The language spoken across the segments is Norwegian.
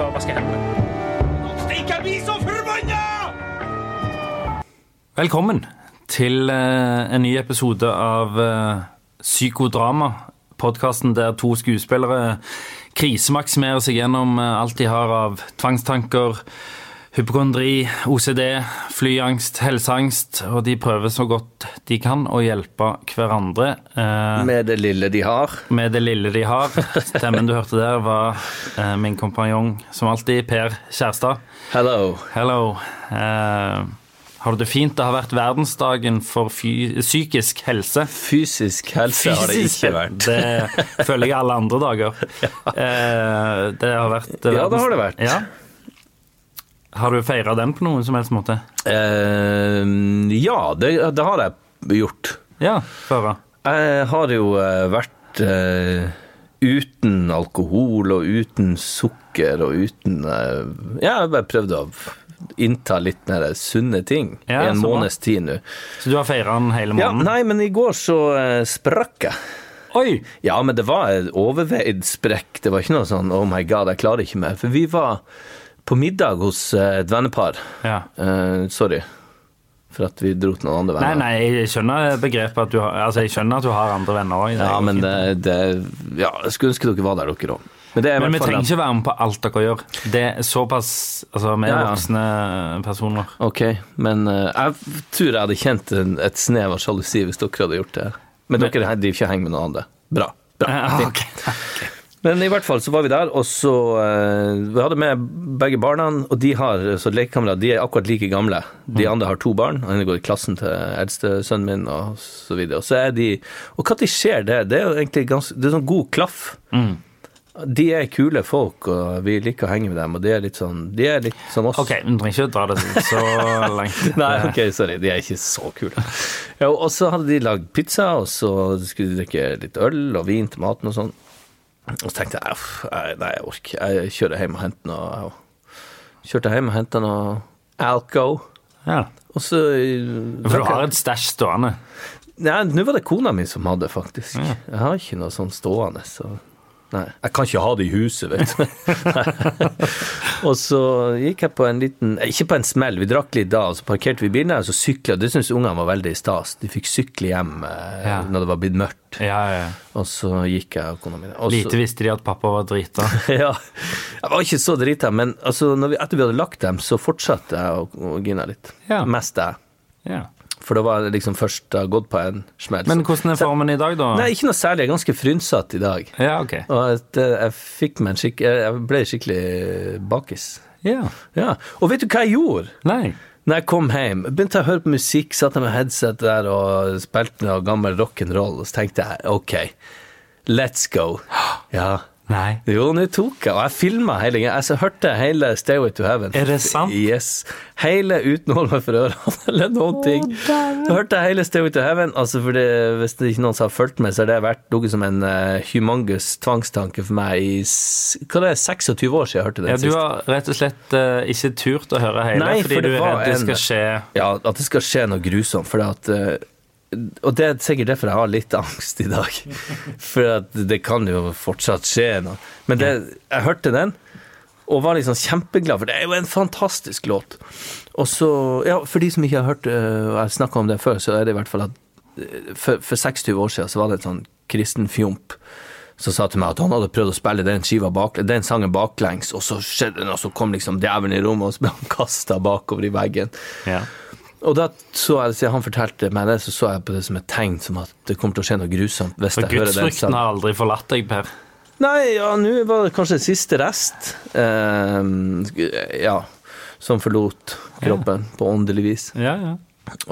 jeg, hva skal hende. Steik, jeg blir så forbanna! Velkommen til eh, en ny episode av eh, Psykodrama. Podkasten der to skuespillere krisemaksimerer seg gjennom eh, alt de har av tvangstanker, hypokondri, OCD, flyangst, helseangst, og de prøver så godt de kan å hjelpe hverandre. eh, Med det lille de har. med det lille de har. Stemmen du hørte der, var eh, min kompanjong som alltid, Per Kjærstad. Hello. Hello. Eh, har du det fint? Det har vært verdensdagen for psykisk helse. Fysisk helse har det ikke vært. Det føler jeg alle andre dager. Eh, det har vært Ja, det har det vært. Ja. Har du feira den på noen som helst måte? Eh, ja, det, det har jeg gjort. Ja, før Jeg har jo eh, vært eh, uten alkohol og uten sukker og uten eh, Ja, jeg har bare prøvd å innta litt mer sunne ting Ja, i en måneds tid nå. Så du har feira den hele måneden? Ja, nei, men i går så eh, sprakk jeg. Oi! Ja, men det var en overveid sprekk. Det var ikke noe sånn 'oh my god, jeg klarer ikke mer'. For vi var på middag hos eh, et vennepar. Ja. Uh, sorry for at vi dro til noen andre Nei, venner. nei, jeg skjønner begrepet at du har Altså, jeg skjønner at du har andre venner òg. Ja, men det, det Ja, jeg skulle ønske dere var der, dere òg. Men, Men vi trenger ikke være med på alt dere gjør. Det er såpass Altså, vi er Ja, ja. voksne personer. Ok, men uh, jeg tror jeg hadde kjent en, et snev av sjalusi hvis dere hadde gjort det. Men Men- dere driver ikke og henger med noen andre. Bra. bra. Ja, fint. Men i hvert fall så var vi der, og så eh, Vi hadde med begge barna, og de har så lekekamerater, de er akkurat like gamle. De andre har to barn, han går i klassen til eldstesønnen min, og så videre. Og så er de Og når skjer det? Det er jo egentlig ganske Det er sånn god klaff. Mm. De er kule folk, og vi liker å henge med dem, og de er litt sånn De er litt som oss. Ok, du trenger ikke dra det så langt. Nei, ok, sorry, de er ikke så kule. Ja, og så hadde de lagd pizza, og så skulle de drikke litt øl og vin til maten og sånn. Og så tenkte jeg "Uff, jeg- nei, jeg orker Jeg kjører hjem og henter noe Kjørte hjem og henta noe alco. Ja. Og så For du har et stæsj stående. Nei, nå var det kona mi som hadde, faktisk. Jeg har ikke noe sånn stående, så Nei. Jeg kan ikke ha det i huset, vet du. og så gikk jeg på en liten Ikke på en smell, vi drakk litt da, og så parkerte vi bilen her, og så sykla Det syntes ungene var veldig stas. De fikk sykle hjem eh, Ja. når det var blitt mørkt. Ja, ja. Og så gikk jeg og kona mi. Lite visste de at pappa var drita. ja. Jeg var ikke så drita, men altså, når vi, etter vi hadde lagt dem, så fortsatte jeg å, å gine litt. Ja. Mest jeg. Ja. For det var liksom først det har gått på en smell. Men hvordan er formen i dag, da? Nei, ikke noe særlig. Jeg er ganske frynsete i dag. Ja, ok. Og at, eh, jeg fikk meg en skikk... Jeg jeg ble skikkelig bakis. Ja. Ja. Og vet du hva jeg gjorde? Nei. Når jeg kom hjem, begynte jeg å høre på musikk, satte med headset der og spilte noe gammel rock'n'roll, og så tenkte jeg OK, let's go. Ja, Nei. Jo, nå tok jeg, og jeg filma hele greia. Jeg hørte hele Stairway to Heaven. Er det sant? Yes. Hele uten å holde meg for ørene eller noen ting. Så hørte jeg hele Stairway to Heaven. Altså, for det, hvis det ikke noen som har fulgt med, så har det vært noe som en uh, humongous tvangstanke for meg i hva det er, 26 år siden jeg hørte den Ja, du har rett og slett uh, ikke turt å høre hele, Nei, fordi for du er redd det skal skje Ja, at det skal skje noe grusomt. For at, eh, og det er sikkert derfor jeg har litt angst i dag. For at det kan jo fortsatt skje noe. Men det, jeg hørte den, og var liksom kjempeglad, for det er jo en fantastisk låt. Og så, ja, for de som ikke har hørt eh, og jeg snakka om det før, så er det i hvert fall at eh, for, for 26 år siden så var det en sånn kristen fjomp som sa til meg at han hadde prøvd å spille den, bak, den sangen baklengs, og så skjedde det noe, så kom liksom djevelen i rommet, og så ble han kasta bakover i veggen. ja. Og da så jeg, siden han fortalte meg det, så så jeg på det som et tegn som at det kommer til å skje noe grusomt hvis For jeg hører den gudsfrykten har aldri forlatt deg, Per. Nei, ja, nå var det kanskje siste rest eh, Ja, som forlot kroppen på åndelig vis. Ja, ja.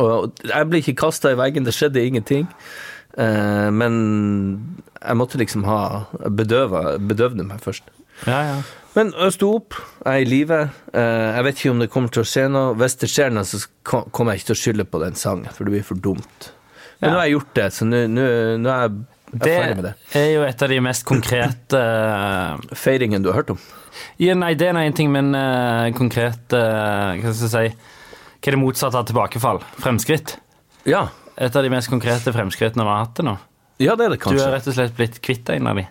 Og jeg ble ikke kasta i veggen, det skjedde ingenting. Eh, men jeg måtte liksom ha bedøva, bedøvde meg først. ja, ja. Men jeg sto opp, jeg er i live. Eh, jeg vet ikke om det kommer til å skje noe. Hvis det skjer noe, så kommer jeg ikke til å skylde på den sangen, for det blir for dumt. Men Ja. nå har jeg gjort det, så nå, nå, nå er jeg, jeg ferdig med Det det. er jo et av de mest konkrete eh, Feiringen du har hørt om? Ja, nei, det er én ting, men uh, konkret uh, Hva skal jeg si Hva er det motsatte av tilbakefall? Fremskritt? Ja. Et av de mest konkrete fremskrittene vi har hatt til nå. Ja, det er det kanskje. Du har rett og slett blitt kvitt en av de.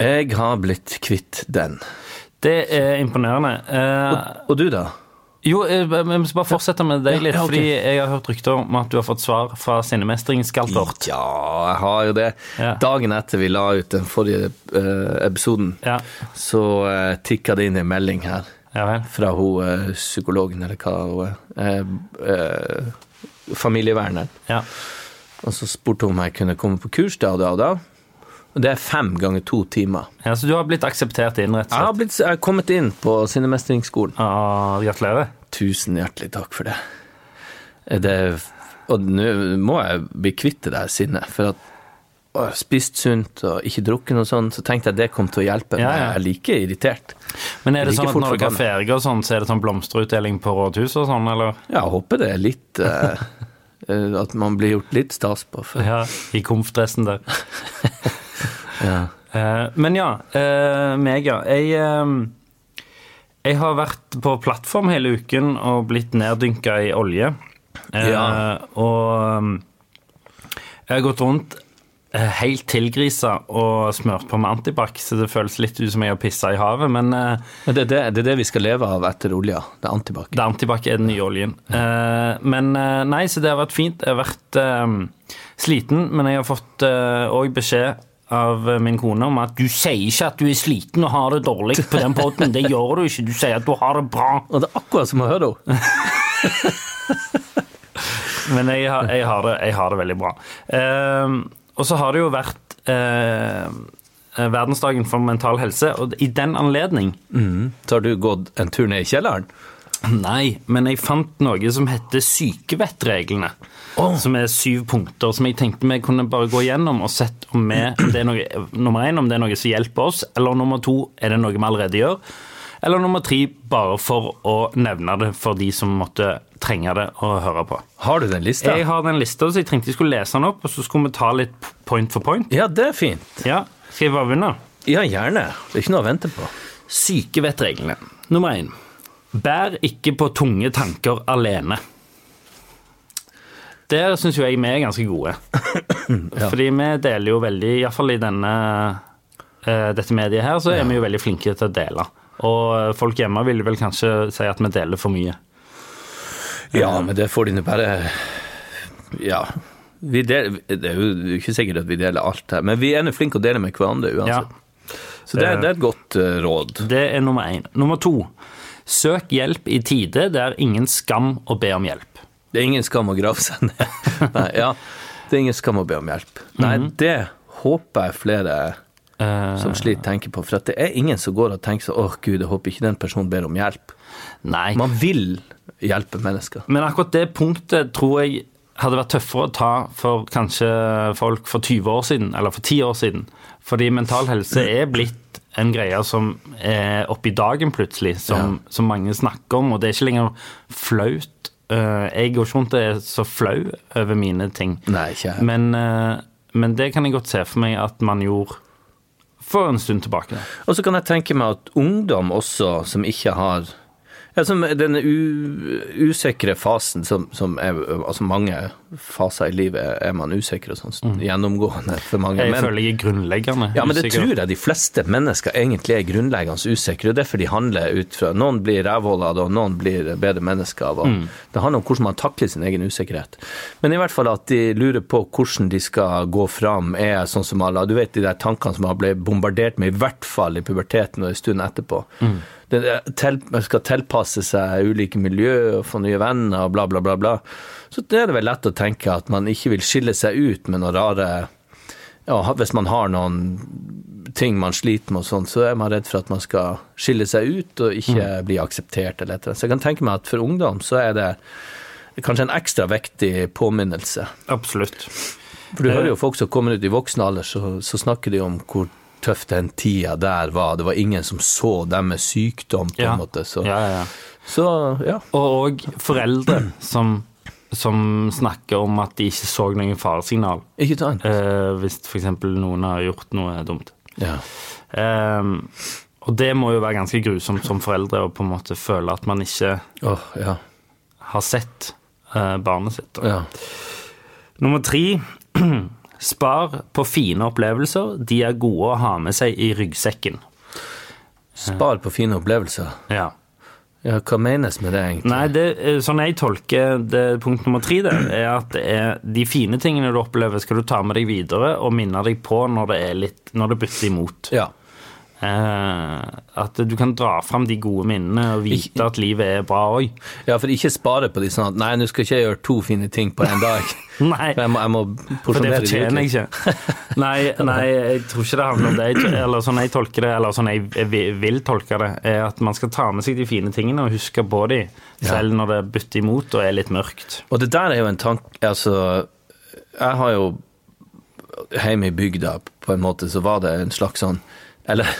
Jeg har blitt kvitt den. Det er imponerende. Eh, Og, og du, da? jo, eh, vi må bare fortsette med deg litt, Ja, okay. fordi jeg har hørt rykter om at du har fått svar fra Sinnemestringsgaltort. Ja, jeg har jo det. Ja. Dagen etter vi la ut den forrige eh, episoden, Ja. så eh, tikka det inn en melding her fra hun eh, psykologen, eller hva hun er. Eh, eh, familieverneren. Ja. Og så spurte hun om jeg kunne komme på kurs da og da og da. Og det er fem ganger to timer. ja, Så du har blitt akseptert inn, rett Jeg og har, slett? blitt, jeg har kommet inn på Sinnemestringsskolen. Ah, gratulerer. Tusen hjertelig takk for det. det og nå må jeg bli kvitt det der sinnet. For at har spist sunt og ikke drukket noe sånt, så tenkte jeg det kom til å hjelpe. Ja, Men ja. jeg er like irritert. Men er det Like sånn at når dere har ferge og sånn, så er det sånn blomsterutdeling på rådhuset og sånn, eller? Ja, jeg håper det er litt eh, eh, At man blir gjort litt stas på. For, Ja, i komfdressen der. ja. Eh, men ja, eh, meg, ja. Jeg, eh, jeg har vært på plattform hele uken og blitt neddynka i olje. Ja. Og jeg har gått rundt helt tilgrisa og smørt på med antibac, så det føles litt ut som jeg har pissa i havet, men det er det, det er det vi skal leve av etter olja. Det er antibac. det antibac er den nye oljen. Men nei, så det har vært fint. Jeg har vært sliten, men jeg har fått òg beskjed av min kone om at du sier ikke at du er sliten og har det dårlig på den poden. Det gjør du ikke. Du sier at du har det bra. Og det er akkurat som å høre henne. Men jeg har, jeg har, det, jeg har det veldig bra. Eh, og så har det jo vært eh, verdensdagen for mental helse, og i den anledning Så har du gått en tur ned i kjelleren. Nei, men jeg fant noe som heter sykevettreglene. Som er syv punkter som jeg tenkte vi kunne bare gå gjennom og sett om, vi, om det er noe, nummer én, om det er noe som hjelper oss, eller nummer to, er det noe vi allerede gjør, eller nummer tre, bare for å nevne det for de som måtte trenge det å høre på. Har du den lista? Jeg har den lista, så jeg tenkte jeg skulle lese den opp, og så skulle vi ta litt point for point. Ja, det er fint. Ja, Skal jeg bare begynne? Ja, gjerne. Det er ikke noe å vente på. Sykevettreglene. Nummer én. Bær ikke på tunge tanker alene. Der syns jo jeg vi er ganske gode. Fordi vi deler jo veldig, iallfall i denne uh, dette mediet her, så er vi jo veldig flinke til å dele. Og eh, folk hjemme vil vel kanskje si at vi deler for mye. Ja, men det får de nå bare Ja. Vi deler, det er jo ikke sikkert at vi deler alt her, men vi er nå flinke til å dele med hverandre Ja. uansett. Så det, det er et godt uh, råd. Det er nummer én. Nummer to. Søk hjelp i tide. Det er ingen skam å be om hjelp. Det er ingen skam å grave seg ned. Nei, ja, det er ingen skam å be om hjelp. Nei, det håper jeg flere Eh, som sliter, tenker på. For det er ingen som går og tenker sånn åh gud, jeg håper ikke den personen ber om hjelp. nei. Man vil hjelpe mennesker. Men akkurat det punktet tror jeg hadde vært tøffere å ta for kanskje folk for 20 år siden, eller for 10 år siden. Fordi mental helse er blitt en greie som er oppe i dagen plutselig, som, som mange snakker om, og det er ikke lenger flaut. Eh, Jeg går ikke rundt og er så flau over mine ting. Nei, ikke. Men, eh, men det kan jeg godt se for meg at man gjorde for en stund tilbake. Og så kan jeg tenke meg at ungdom også, som ikke har ja, som denne u, usikre fasen som, som er Altså mange faser i livet er man usikker og sånn, gjennomgående for mange. Jeg men- føler jeg er grunnleggende ja, men det usikker. tror jeg de fleste mennesker egentlig er grunnleggende usikre. og Derfor de handler ut fra Noen blir rævhåla av og noen blir bedre mennesker av det. Det handler om hvordan man takler sin egen usikkerhet. Men i hvert fall at de lurer på hvordan de skal gå fram, er sånn som alle Du vet de der tankene som man ble bombardert med, i hvert fall i puberteten og en stund etterpå. Mm. Den, til, man skal tilpasse seg ulike miljø og få nye venner og bla, bla, bla. bla. Så det er det vel lett å tenke at man ikke vil skille seg ut med noen rare ja, hvis man har noen ting man sliter med og sånn, så er man redd for at man skal skille seg ut og ikke bli akseptert eller et. Så jeg kan tenke meg at for ungdom så er det kanskje en ekstra viktig påminnelse. Absolutt. For du hører jo folk som kommer ut i voksen alder, så, så snakker de om hvor tøff den tida der var. Det var ingen som så dem med sykdom, på Ja. en måte. Så Ja, ja, ja. så, ja. Og og, foreldre som, som snakker om at de ikke så noen faresignal Ikke sant? eh, hvis f.eks. noen har gjort noe dumt. Ja. Eh, og det må jo være ganske grusomt som foreldre å på en måte føle at man ikke oh, ja. har sett eh, barnet sitt. ja. Nummer tre. Spar på fine opplevelser. De er gode å ha med seg i ryggsekken. Spar på fine opplevelser. Ja. Ja, hva menes med det, egentlig? Nei, det, eh, sånn jeg tolker det, punkt nummer tre, der, er at det er de fine tingene du opplever, skal du ta med deg videre og minne deg på når det, er litt, når det butter imot. Ja. Eh, at du kan dra fram de gode minnene og vite at livet er bra òg. Ja, for ikke spare på de sånn at nei, nå skal ikke jeg gjøre to fine ting på en dag. Nei, jeg må, jeg må for det fortjener jeg ikke. Nei, nei, jeg tror ikke det handler om det. Eller sånn jeg tolker det, eller sånn jeg vil- tolke det, er at man skal ta med seg de fine tingene og huske på de, selv når det butter imot og er litt mørkt. Og det der er jo en tanke Altså, jeg har jo Hjemme i bygda, på en måte, så var det en slags sånn Eller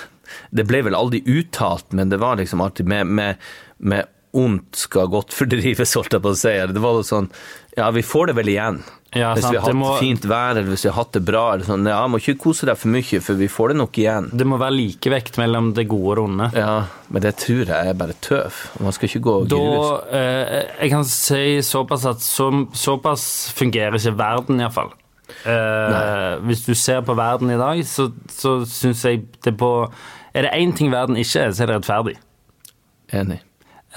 det ble vel aldri uttalt, men det var liksom alltid med, med, med ondt skal godt fordrives, holdt jeg på å si. Det var sånn Ja, vi får det vel igjen. Ja, hvis sant, vi har hatt det må- fint vær, eller hvis vi har hatt det bra. Eller sånn, ja, må ikke kose deg for mye, for vi får det nok igjen. Det må være likevekt mellom det gode og det onde. Ja, men det tror jeg er bare tøv. Man skal ikke gå og grue Da, eh, jeg kan si såpass at så, såpass fungerer ikke verden, iallfall. Eh, hvis du ser på verden i dag, så, så syns jeg det på Er det én ting verden ikke er, så er det rettferdig. Enig.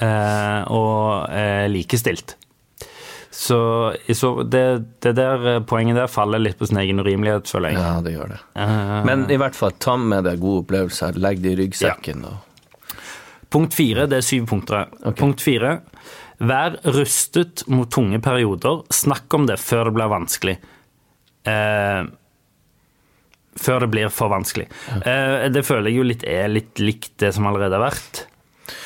Eh, og eh, likestilt. Så, så det, det der poenget der faller litt på sin egen urimelighet, føler jeg. Ja, det gjør det. Eh, Men i hvert fall ta med deg gode opplevelser. Legg det i ryggsekken. Og, Punkt fire, det er syv punkter. Punkt fire. Vær rustet mot tunge perioder. Snakk om det før det blir vanskelig. Eh, før det blir for vanskelig. Eh, det føler jeg jo litt er litt likt det som allerede har vært.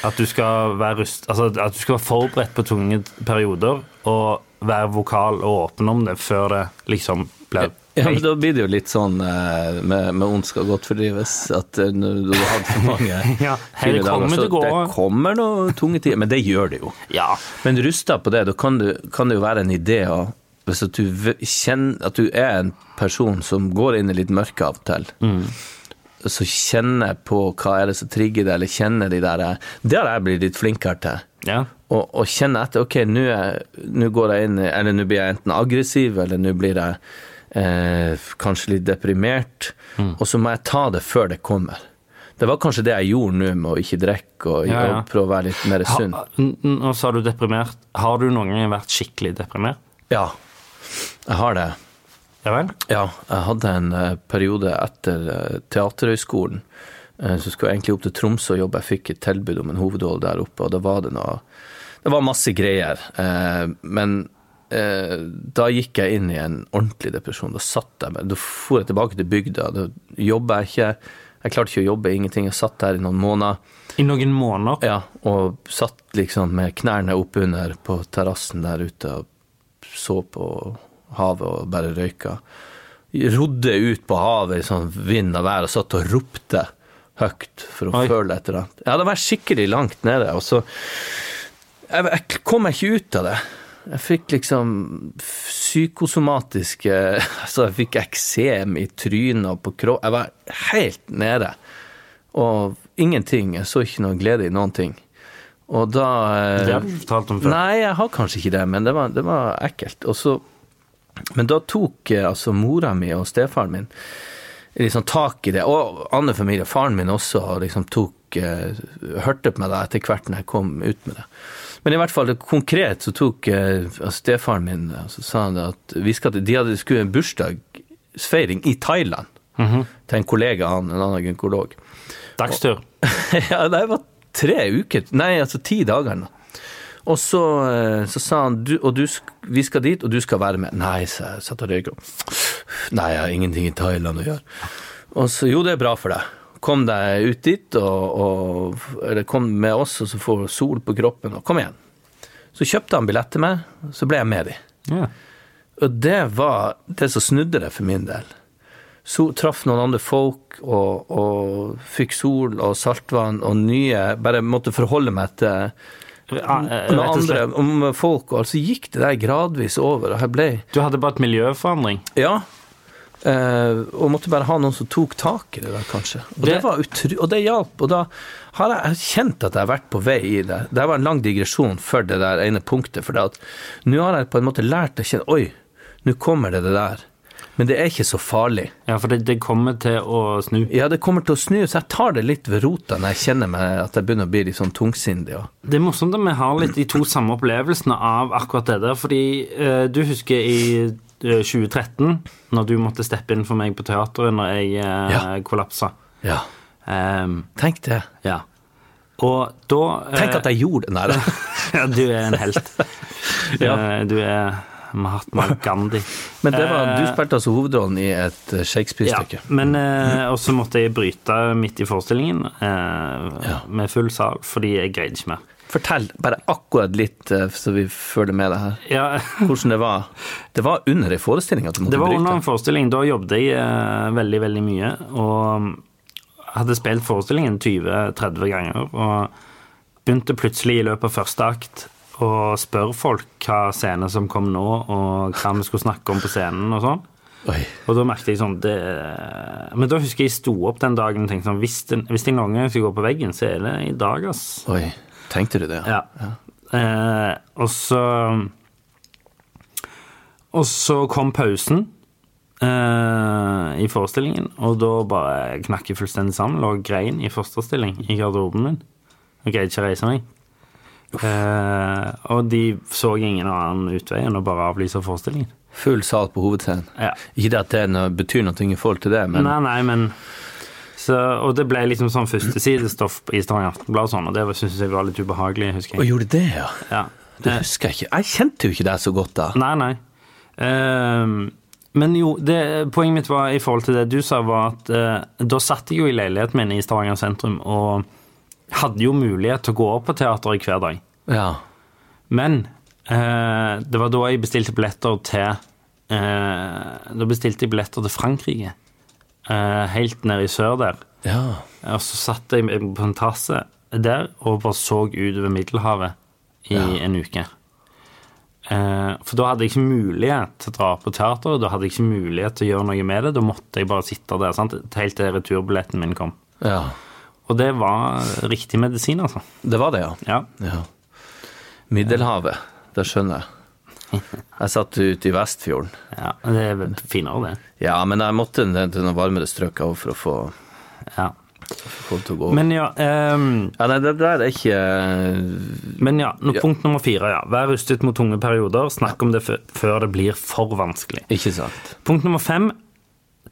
At du skal være, rust, altså at du skal være forberedt på tunge perioder, og være vokal og åpen om det før det liksom blir ja, men Da blir det jo litt sånn eh, med, med ondt skal godt fordrives, at eh, når du har hatt for mange Ja, det kommer dager, så gå. Det kommer noen tunge tider, men det gjør det jo. Ja. Men rusta på det, da kan, du, kan det jo være en idé å hvis at du kjenner at du er en person som går inn i litt mørke av og til, Mm. så kjenner på hva er det som trigger deg, eller kjenner de der Det har jeg blitt litt flinkere til. ja. Og, og kjenne etter Ok, nå går jeg inn Eller nå blir jeg enten aggressiv, eller nå blir jeg eh, kanskje litt deprimert. Mm. Og så må jeg ta det før det kommer. Det var kanskje det jeg gjorde nå, med å ikke drikke og, Ja, ja. og prøve å være litt mer sunn. Ha, nå sa du deprimert. Har du noen gang vært skikkelig deprimert? Ja, jeg har det. Ja vel? Ja, jeg hadde en eh, periode etter eh, Teaterhøgskolen. eh, Så skulle jeg egentlig opp til Tromsø og jobbe. Jeg fikk et tilbud om en hovedrolle der oppe, og da var det noe Det var masse greier. Men da gikk jeg inn i en ordentlig depresjon. Da satt jeg meg Da for jeg tilbake til bygda. Da jobba jeg ikke. Jeg klarte ikke å jobbe, ingenting. Jeg satt der i noen måneder. I noen måneder? Ja, og satt liksom med knærne oppunder på terrassen der ute og så på havet og bare røyka. Rodde ut på havet i sånn vind og vær og satt og ropte høyt for å Oi. føle et eller annet. Jeg hadde vært skikkelig langt nede, og så jeg, jeg kom meg ikke ut av det. Jeg fikk liksom psykosomatiske Altså, jeg fikk eksem i trynet og på kroppen. Jeg var helt nede. Og ingenting. Jeg så ikke noe glede i noen ting. Og da eh, Det har du fortalt om før. Nei, jeg har kanskje ikke det, men det var, det var ekkelt. Og så, men da tok eh, altså mora mi og stefaren min liksom tak i det, og andre familier, faren min også, og liksom tok eh, Hørte på meg da etter hvert når jeg kom ut med det. Men i hvert fall konkret så tok eh, stefaren min og så sa han at vi skal, de hadde skulle en bursdagsfeiring i Thailand til en kollega av han, en annen gynekolog. Dagstur. ja, det var tre uker, nei, altså ti dager nå. Og så, eh, så sa han, du, og du, vi skal dit, og du skal være med. Nei, sa jeg, satt og røyka. Nei, jeg har ingenting i Thailand å gjøre. Og så, jo, det er bra for deg. Kom deg ut dit, og, og, eller kom med oss, og så får du sol på kroppen, og kom igjen. Så kjøpte han billett til meg, så ble jeg med dem. Ja. Og det var det som snudde det for min del. Så traff noen andre folk og, og fikk sol og saltvann og nye Bare måtte forholde meg til eh, noen andre om folk, og så gikk det der gradvis over, og her ble Du hadde bare et miljøforandring. Ja. Eh, og måtte bare ha noen som tok tak i det der, kanskje. Og det, Det- var utru og det hjalp. Og da har jeg, kjent at jeg har vært på vei i det. Det var en lang digresjon for det der ene punktet. For nå har jeg på en måte lært å kjenne Oi, nå kommer det det der. Men det er ikke så farlig. Ja, for det, det kommer til å snu. Ja, det kommer til å snu, så jeg tar det litt ved rota når jeg kjenner meg at jeg begynner å bli litt sånn tungsindig. Og. Det er morsomt at vi har litt de to samme opplevelsene av akkurat det der, fordi eh, du husker i eh, 2013, når du måtte steppe inn for meg på teateret når jeg eh, Ja. kollapsa. Ja. Um, Tenk det. ja. Og da eh, Tenk at jeg gjorde det. Nei, da. Ja, du er en helt. Ja. Eh, Du er Mahatma Gandhi. Men det var, du Eh, spilte altså hovedrollen i et eh, Shakespeare-stykke. Ja, men eh, Og så måtte jeg bryte midt i forestillingen eh, med full sal, fordi jeg greide ikke mer. Fortell bare akkurat litt, eh, så vi følger med det her. Ja, Hvordan det var. Det var under en forestilling at du måtte bryte? Det var bryte. under en forestilling. Da jobbet jeg eh, veldig, veldig mye. Og hadde spilt forestillingen 20-30 ganger. Og begynte plutselig i løpet av første akt å spørre folk hva scene som kom nå, og hva vi skulle snakke om på scenen og sånn. Oi. Og da merket jeg sånn det, Men da husker jeg jeg sto opp den dagen og tenkte sånn Hvis, det, hvis jeg noen gang skal gå på veggen, så er det i dag, ass. Oi. Tenkte du det? Ja. Eh, og så Og så kom pausen eh, i forestillingen, og da bare knakk jeg fullstendig sammen. Lå grein i fosterstilling i garderoben min. Og greide ikke å reise meg. Eh, og de så ingen annen utvei enn å bare avlyse forestillingen. Full sal på hovedscenen. Ja. Ikke det at det noe- betyr noe i forhold til det, men Nei, nei, men så, Og det ble liksom sånn førstesidestoff i Stavanger Aftenblad og sånn, og det syntes jeg var litt ubehagelig, husker Og jeg. gjorde det, ja? Ja. Det husker jeg ikke. Jeg kjente jo ikke deg så godt da. Nei, nei. Ehm, men jo, det, poenget mitt var i forhold til det du sa, var at eh, da satt jeg jo i leiligheten min i Stavanger sentrum og hadde jo mulighet til å gå opp på teateret hver dag. Ja. Men eh, det var da jeg bestilte billetter til eh, Da bestilte jeg billetter til Frankrike. eh, helt nede i sør der. Ja. Og så satt jeg på en terrasse der og bare så utover Middelhavet i en uke. Eh, for da hadde jeg ikke mulighet til å dra på teater, da hadde jeg ikke mulighet til å gjøre noe med det. Da måtte jeg bare sitte der sant? helt til returbilletten min kom. ja. Og det var riktig medisin, altså. Det var det, ja. Ja. ja. Middelhavet. Det skjønner jeg. Jeg satt ute i Vestfjorden. ja det er vel finere, det. Ja, men jeg måtte ned til noen varmere strøk også for å få, Ja. folk til å gå. Men ja, um, ja, nei, det der er ikke men ja, no, punkt nummer fire, ja. Vær rustet mot tunge perioder. Snakk om det før det blir for vanskelig. Ikke sant. Punkt nummer fem.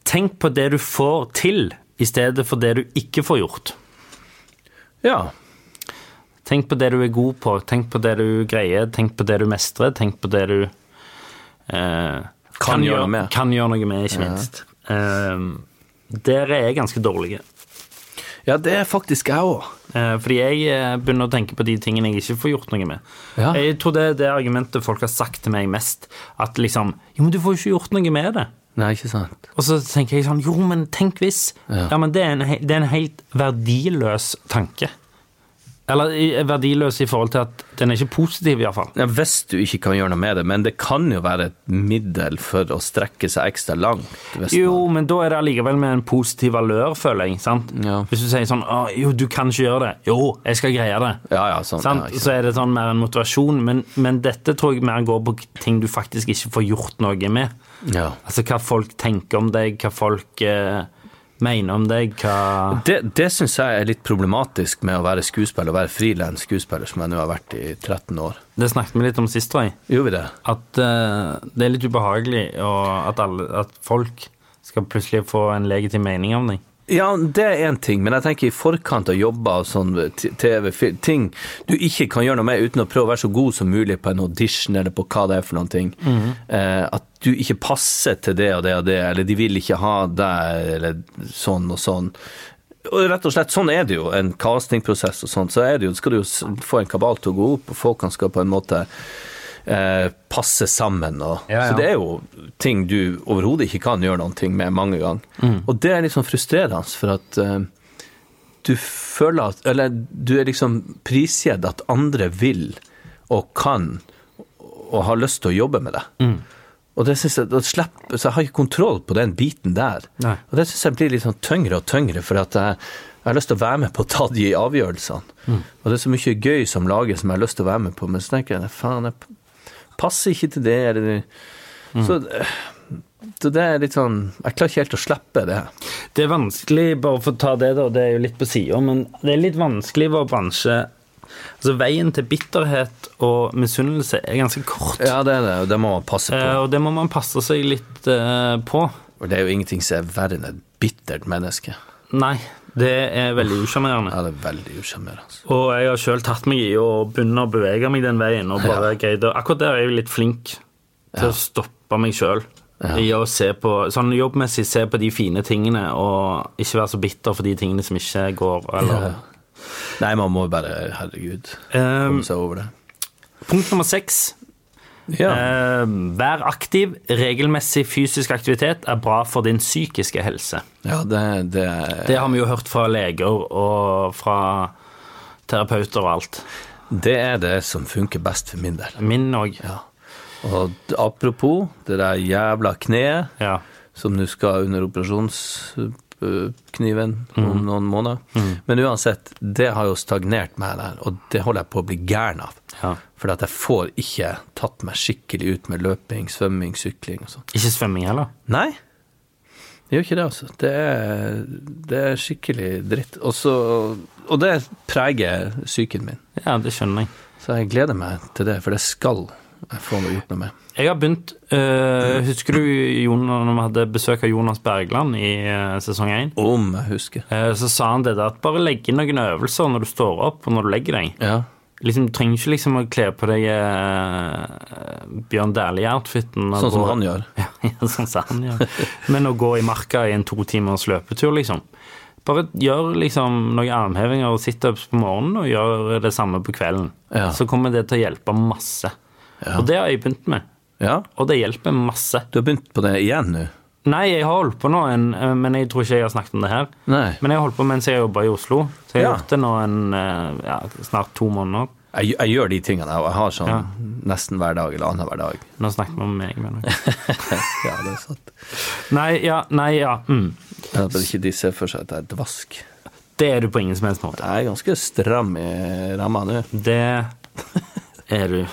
Tenk på det du får til, i stedet for det du ikke får gjort. Ja. Tenk på det du er god på, tenk på det du greier, tenk på det du mestrer, tenk på det du eh, Kan gjøre noe med. Kan gjøre noe med, ikke minst. Eh, der er jeg ganske dårlige. Ja, det er faktisk jeg òg. Eh, Fordi jeg eh, begynner å tenke på de tingene jeg ikke får gjort noe med. Ja. Jeg tror det er det argumentet folk har sagt til meg mest. At liksom Jo, men du får jo ikke gjort noe med det. Nei, ikke sant. Og så tenker jeg sånn Jo, men tenk hvis. Ja, Ja. men det er, en, det er en helt verdiløs tanke. Eller verdiløs i forhold til at den er ikke positiv, iallfall. Ja, hvis du ikke kan gjøre noe med det, men det kan jo være et middel for å strekke seg ekstra langt. Jo, man, men da er det allikevel med en positiv valør, føler jeg. sant? Ja. Hvis du sier sånn jo, du kan ikke gjøre det. Jo, jeg skal greie det. ja, ja, sånn. Sant? Ja, så er det sånn mer en motivasjon, men, men dette tror jeg mer går på ting du faktisk ikke får gjort noe med. ja. Altså hva folk tenker om deg, hva folk eh, mener om deg, hva Det, det syns jeg er litt problematisk med å være skuespiller, å være frilans skuespiller, som jeg nå har vært i 13 år. Det snakket vi litt om sist, tror jeg. Gjorde vi det? At uh, det er litt ubehagelig og at, alle, at folk skal plutselig få en legitim mening om deg. Ja, det er én ting, men jeg tenker i forkant av jobber og sånn TV, ting du ikke kan gjøre noe med uten å prøve å være så god som mulig på en audition eller på hva det er for noen ting. eh, at du ikke passer til det og det og det, eller de vil ikke ha deg, eller sånn og sånn. Og rett og slett, sånn er det jo, en castingprosess og sånn, så er det jo, skal du jo få en kabal til å gå opp, og folkene skal på en måte eh, passe sammen. Og, Ja, ja. Så det er jo ting du overhodet ikke kan gjøre noen ting med mange ganger. Mm. Og det er litt sånn frustrerende, for at eh, du føler at Eller du er liksom prisgitt at andre vil og kan og har lyst til å jobbe med deg. Mm. Og det synes jeg, slipper, så jeg har ikke kontroll på den biten der. Nei. Og det syns jeg blir litt sånn tyngre og tyngre, for at jeg, jeg har lyst til å være med på å ta de avgjørelsene. Mm. Og det er så mye gøy som lages som jeg har lyst til å være med på, men så tenker jeg faen, jeg passer ikke til det. Eller, Mm. så, så det er litt sånn Jeg klarer ikke helt å slippe det. Det er vanskelig, bare for å ta det, da, det er jo litt på sida, men det er litt vanskelig i vår bransje. Altså, veien til bitterhet og misunnelse er ganske kort. Ja, det er det, og det må man passe på. Eh, og det må man passe seg litt eh, på. Og det er jo ingenting som er verre enn et bittert menneske. Nei, det er veldig usjarmerende. Ja, det er veldig usjarmerende. Og jeg har sjøl tatt meg i å begynne å bevege meg den veien, og bare greide Akkurat der er jeg litt flink til å stoppe meg sjøl. I å se på, sånn jobbmessig se på de fine tingene, og ikke være så bitter for de tingene som ikke går. Eller. Nei, man må bare, herregud, Eh, komme seg over det. punkt nummer seks. Ja. Eh, vær aktiv. Regelmessig fysisk aktivitet er bra for din psykiske helse. Ja, det, det Det har vi jo hørt fra leger og fra terapeuter og alt. Det er det som funker best for min del. Min òg. Ja. Og apropos det der jævla kneet Ja. som nå skal under operasjonskniven om noen måneder. Men uansett, det har jo stagnert meg der, og det holder jeg på å bli gæren av. ja. For at jeg får ikke tatt meg skikkelig ut med løping, svømming, sykling og sånn. Ikke svømming heller. Nei, det gjør ikke det, altså. Det er, det er skikkelig dritt. Og, så, og det preger psyken min. Ja, det skjønner jeg. Så jeg gleder meg til det, for det skal jeg får noe gjort noe med. Jeg har begynt øh, Husker du Jonas, når vi hadde besøk av Jonas Bergland i øh, sesong 1? Om jeg husker. så sa han det der at bare legg inn noen øvelser når du står opp og når du legger deg. Ja. Liksom, du trenger ikke liksom å kle på deg eh, Bjørn Dæhlie-outfiten. Sånn som gå- han gjør. Ja, sånn som han gjør. Men å gå i marka i en to timers løpetur, liksom. Bare gjør liksom noen armhevinger og situps på morgenen, og gjør det samme på kvelden. Ja. Så kommer det til å hjelpe masse. Og det har jeg begynt med. ja. Og det hjelper masse. Du har begynt på det igjen nå? Nei, jeg har holdt på nå, en, eh, men jeg tror ikke jeg har snakket om det her. Nei. Men jeg har holdt på mens jeg jobba i Oslo. Så jeg har Ja. gjort det nå en, eh, ja, snart to måneder. Jeg, jeg gjør de tingene. Jeg har sånn Ja. nesten hver dag eller annenhver dag. Nå snakker vi om meg, mener jeg. Ja, det er sant. Nei, ja, nei, ja. Mm. Men at ikke de ser for seg at jeg er dvask. Det er du på ingen som helst måte. Jeg er ganske stram i ramma nå. Det er du,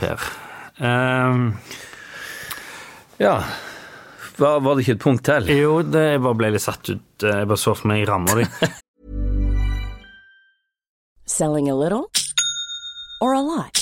Per. Um, Ja. Var, var det ikke et punkt til? jo, det jeg bare ble litt satt ut. Jeg bare så for meg ramma di. Selling a little or a lot?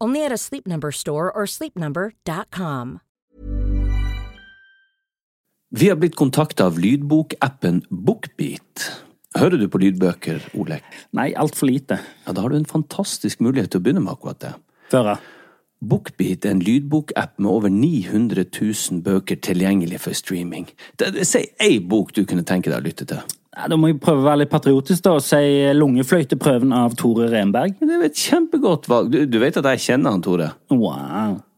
Only at a Sleep Number store or sleepnumber.com. Vi har blitt kontakta av lydbokappen Bookbeat. Hører du på lydbøker, Olek? Nei, altfor lite. Ja, Da har du en fantastisk mulighet til å begynne med akkurat det. Føre. Bookbeat er en lydbokapp med over 900 000 bøker tilgjengelig for streaming. Si ei bok du kunne tenke deg å lytte til. Ja, da må jeg prøve å være litt patriotisk da, og si Lungefløyteprøven av Tore Renberg. Det er et kjempegodt valg. Du, du vet at jeg kjenner han, Tore? Wow.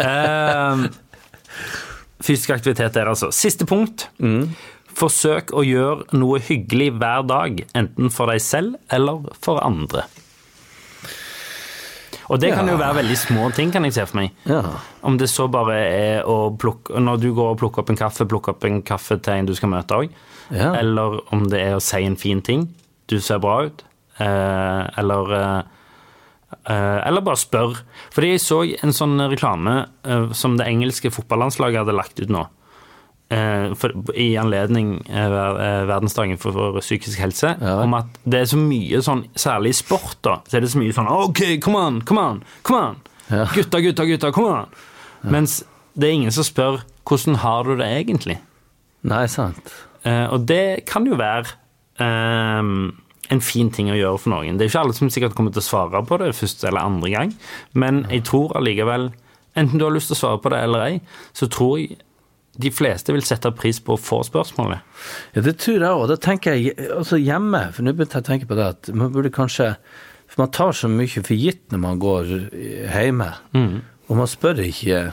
Eh, fysisk aktivitet der, altså. Siste punkt. Forsøk å gjøre noe hyggelig hver dag, enten for deg selv eller for andre. Og det kan jo være veldig små ting, kan jeg se for meg. Ja. Om det så bare er å plukke Når du går og plukker opp en kaffe, plukke opp en kaffe til en du skal møte òg. Ja. Eller om det er å si en fin ting. Du ser bra ut. Eh, eller eh, Eller bare spør. Fordi jeg så en sånn reklame eh, som det engelske fotballandslaget hadde lagt ut nå. eh, I anledning eh, ver- eh, verdensdagen for, psykisk helse. Ja. Om at det er så mye sånn, særlig i sport, da, så er det så mye sånn OK, come on, come on, come on! Ja. Gutta, gutta, gutta, come on! Mens det er ingen som spør hvordan har du det egentlig? Nei, sant. Eh, og det kan jo være eh, en fin ting å gjøre for noen. Det er ikke alle som sikkert kommer til å svare på det første eller andre gang, men jeg tror allikevel, enten du har lyst til å svare på det eller ei, så tror jeg de fleste vil sette pris på å få spørsmålet. Ja, det tror jeg òg. Da tenker jeg altså hjemme, for nå begynte jeg å tenke på det at man burde kanskje For man tar så mye for gitt når man går hjemme, og man spør ikke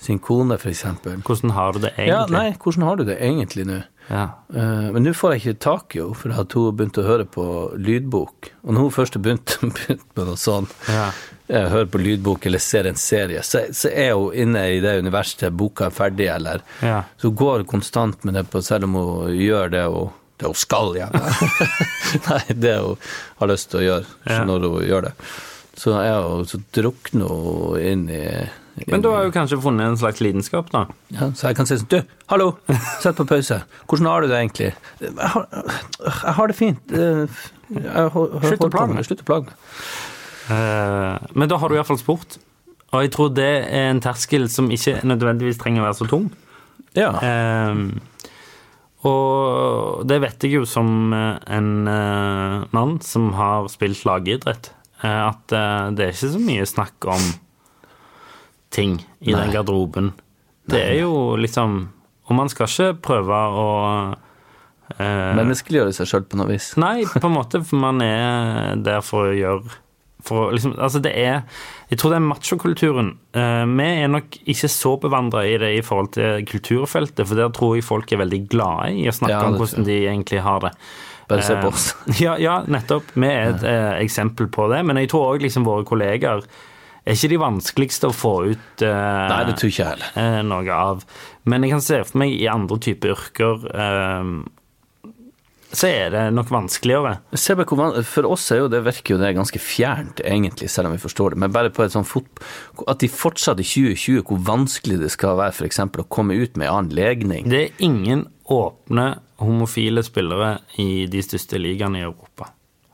sin kone, eksempel. Hvordan har du det egentlig? Ja, nei, hvordan har du det egentlig nå? Ja. Eh, men nå får jeg ikke tak i henne, for at hun begynte å høre på lydbok. Og når hun først har begynt, med noe sånt, Ja. eh, høre på lydbok eller ser en serie, så, så er hun inne i det universet til boka er ferdig, eller Ja. Så hun går konstant med det på, selv om hun gjør det hun, det hun skal gjøre. Nei, det hun har lyst til å gjøre, Ja. når hun gjør det. Så, er hun, så drukner hun inn i Men du har jo kanskje funnet en slags lidenskap, da. ja, så jeg kan si sånn Du, hallo! Sett på pause. Hvordan har du det egentlig? Jeg har, jeg har det fint. Eh, Slutt å plage meg. Slutt å plage meg. Eh, men da har du iallfall spurt. Og jeg tror det er en terskel som ikke nødvendigvis trenger å være så tung. Ja. Ehm, Og det vet jeg jo som eh, en uh, mann som har spilt lagidrett, eh, at uh, det er ikke så mye snakk om ting i Nei. den garderoben. Det er jo liksom Og man skal ikke prøve å eh, Menneskeliggjøre seg sjøl på noe vis. Nei, på en måte, for man er der for å gjøre for å liksom, altså det er Jeg tror det er machokulturen. Eh, vi er nok ikke så bevandra i det i forhold til kulturfeltet, for der tror jeg folk er veldig glade i å snakke Ja, om hvordan de egentlig har det. Bare se på Eh, oss. Ja, ja nettopp. Vi er et eh, eksempel på det. Men jeg tror òg liksom våre kollegaer er ikke de vanskeligste å få ut eh, Nei, det tror ikke jeg heller. eh, noe av. Men jeg kan se for meg i andre typer yrker eh, så er det nok vanskeligere. For oss er jo det, virker jo det ganske fjernt, egentlig, selv om vi forstår det. Men bare på et sånt fot... At de fortsatt i 2020, hvor vanskelig det skal være f.eks. å komme ut med en annen legning. Det er ingen åpne homofile spillere i de største ligaene i Europa.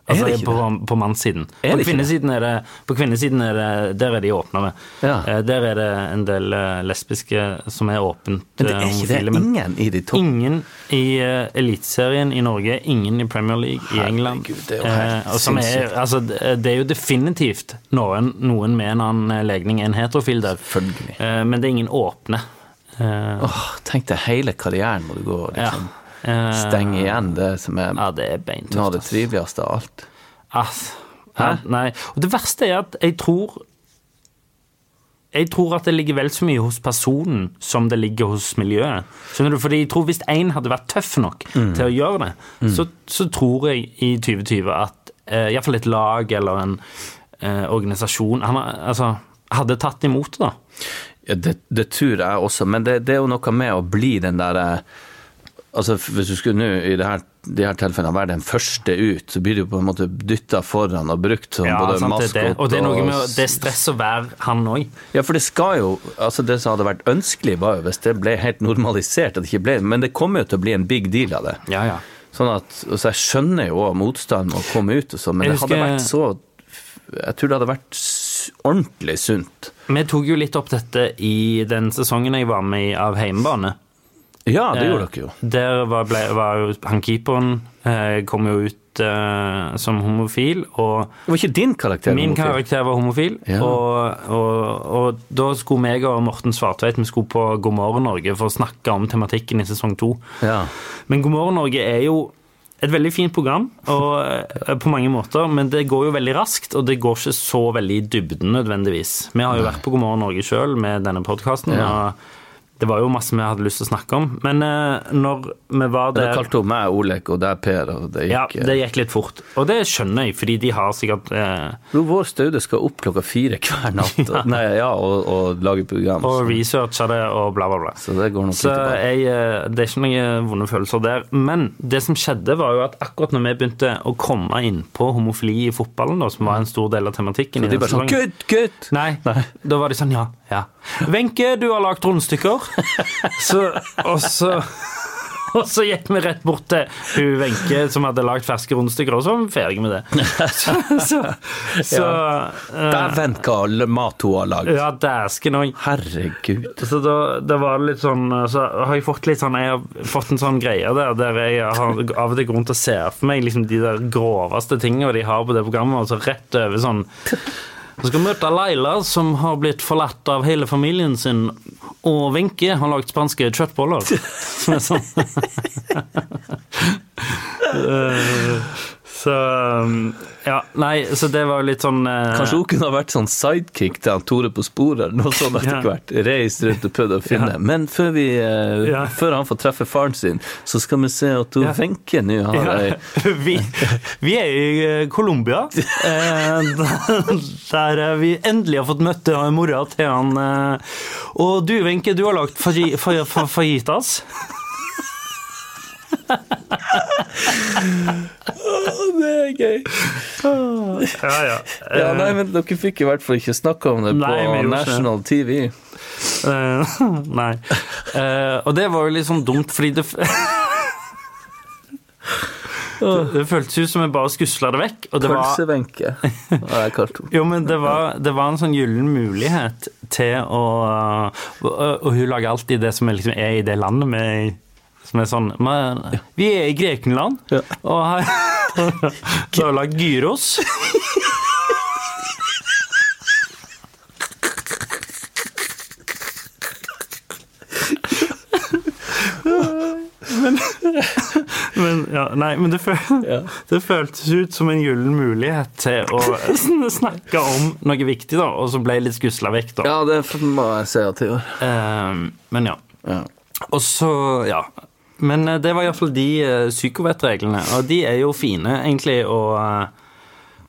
Altså det på, på mannssiden. På det kvinnesiden er det, på kvinnesiden er det Der er de åpnere. Ja. Eh, Der er det en del eh, lesbiske som er åpent Men det eh, er ikke det ingen i de to? Ingen i uh, Eliteserien i Norge, ingen i Premier League i England. Det er Eh, er, altså, det det er jo definitivt noen, noen med en annen eh, legning enn heterofil der. Eh, men det er ingen åpne. Uh, Åh, tenk deg hele karrieren må du gå liksom Eh, stenge igjen det som er Ja, det er beintøft. noe av det triveligste av alt. Ass. Ja, nei. Og det verste er at jeg tror Jeg tror at det ligger vel så mye hos personen som det ligger hos miljøet. Skjønner du? Fordi jeg tror Hvis én hadde vært tøff nok Mm. til å gjøre det, så, så tror jeg i 2020 at eh, iallfall et lag eller en eh, organisasjon han, altså, hadde tatt imot det. da. Ja, det, det tror jeg også, men det, det er jo noe med å bli den derre Altså, hvis du skulle nå i det her, de her tilfellene være den første ut, så blir du på en måte dytta foran og brukt som Ja, både sant, maskot det. Og det er noe med å- det er stress å være han òg. Ja, for det skal jo Altså, det som hadde vært ønskelig, var jo hvis det ble helt normalisert, at det ikke ble Men det kommer jo til å bli en big deal av det. Ja, ja. Sånn at altså, Jeg skjønner jo også motstanden med å komme ut og sånn, men husker, det hadde vært så Jeg tror det hadde vært ordentlig sunt. Vi tok jo litt opp dette i den sesongen jeg var med i av Heimebane. Ja, det Eh, gjorde dere jo. Der var, ble, var jo han keeperen eh, kom jo ut uh, som homofil, og Det var ikke din karakter? min homofil. karakter var homofil. Ja. Og, og, og da skulle meg og Morten Svartveit vi skulle på God morgen Norge for å snakke om tematikken i sesong to. Ja. Men God morgen Norge er jo et veldig fint program og, på mange måter, men det går jo veldig raskt, og det går ikke så veldig i dybden nødvendigvis. Vi har jo vært på God morgen Norge sjøl med denne podkasten, Ja. og det var jo masse vi hadde lyst til å snakke om. Men uh, når vi var der Da kalte hun meg Olek og deg Per, og det Ja, det gikk litt fort. Og det skjønner jeg, fordi de har sikkert eh, Jo, Vår Staude skal opp klokka fire hver natt ja. nei, ja, og, og lage program. Og researche researcha det og bla, bla, bla. Så det går nok Så jeg, uh, det er ikke noen vonde følelser der. Men det som skjedde, var jo at akkurat når vi begynte å komme inn på homofili i fotballen, da, som var en stor del av tematikken Så de bare sånn Kutt, kutt! Nei, Nei, da var de sånn ja, ja. Wenche, du har lagd rundstykker. Så, og så og så gikk vi rett bort til hun Wenche som hadde lagd ferske rundstykker, og så var vi ferdige med det. Så, så, så ja. Dæven, hva alle mat hun har lagd! Ja, dæsken òg. Herregud. Så da, da var det litt sånn Så har jeg fått litt sånn Jeg har fått en sånn greie der der jeg har av og til grunn til å se for meg liksom de der groveste tingene de har på det programmet, og så rett over sånn Vi skal møte Laila, som har blitt forlatt av hele familien sin, og Wenche har lagd spanske kjøttboller. Som er sånn Eh, Så um, Ja, nei, så det var jo litt sånn eh, Kanskje hun kunne ha vært sånn sidekick til han Tore på sporet, noe sånt etter Ja. hvert. Reist rundt og prøvd å finne. Men før, vi, eh, Ja. før han får treffe faren sin, så skal vi se at hun Ja. Wenche nå har ei vi, vi er i eh, Colombia, eh, der eh, vi endelig har fått møtt eh, mora til han. Og du, Wenche, du har lagd faji- fa- Det er gøy. Ja, ja. Ja, nei, men dere fikk i hvert fall ikke snakka om det Nei, på National ikke National TV. Uh, nei. Uh, og det var jo litt sånn dumt, fordi det Det, det føltes ut som jeg bare skusla det vekk. Og det var, kalt henne. Jo, men det var, det var en sånn gyllen mulighet til å og, og hun lager alltid det som er, liksom, er i det landet vi er i. Som er sånn men, Vi er i Grekenland, og har har lagd gyros. Men, men, ja, nei, men det, føl det føltes ut som en gyllen mulighet til å snakke om noe viktig, da, og så ble jeg litt skusla vekk, da. Ja, det må jeg si at jeg gjorde. Men ja. Og så, ja. Men eh, det var iallfall de uh, psykovettreglene, og de er jo fine, egentlig, å eh,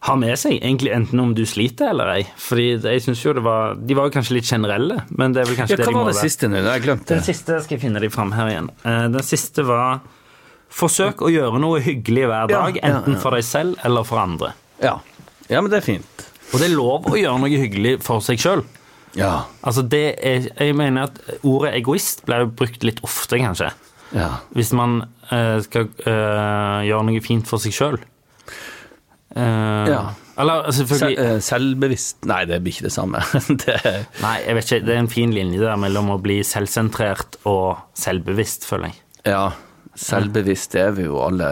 ha med seg, egentlig enten om du sliter eller ei. Fordi jeg synes jo det var De var jo kanskje litt generelle, men det er vel kanskje Ja, det hva de må var det siste nå? Jeg glemte det. Den siste skal jeg finne de fram her igjen. Eh, Den siste var Forsøk å gjøre noe hyggelig hver Ja, dag, ja, enten for deg selv eller for andre. Ja. ja, men det er fint. Og det er lov å gjøre noe hyggelig for seg sjøl. Ja. Altså det er, jeg mener at ordet egoist blir brukt litt ofte, kanskje. Ja. Hvis man eh, skal eh, gjøre noe fint for seg sjøl. Ja. Eller selvfølgelig Sel, eh, selvbevisst Nei, det blir ikke det samme. det, Nei, jeg vet ikke. Det er en fin linje der mellom å bli selvsentrert og selvbevisst, føler jeg. ja, selvbevisst er vi jo alle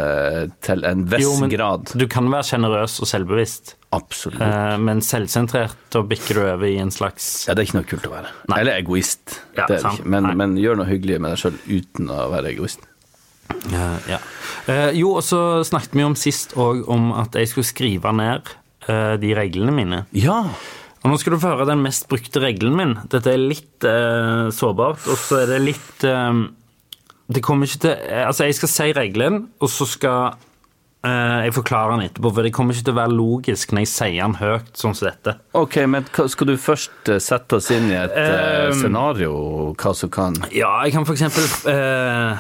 til en viss Jo, men grad. Du kan være sjenerøs og selvbevisst, Absolutt. eh, men selvsentrert, da bikker du over i en slags Ja, det er ikke noe kult å være. Nei. Eller egoist. Ja, det er det ikke. Men, men gjør noe hyggelig med deg sjøl uten å være egoist. Eh, ja. Eh, jo, og så snakket vi om sist òg om at jeg skulle skrive ned eh, de reglene mine. Ja. Og nå skal du få høre den mest brukte regelen min. Dette er litt sårbart, og så er det litt Det kommer ikke til Altså, jeg skal si regelen, og så skal jeg forklarer den etterpå, for det kommer ikke til å være logisk når jeg sier den høyt, sånn som dette. Ok, men skal du først eh, sette oss inn i et eh, Um, scenario, hva som kan Ja, jeg kan for eksempel eh,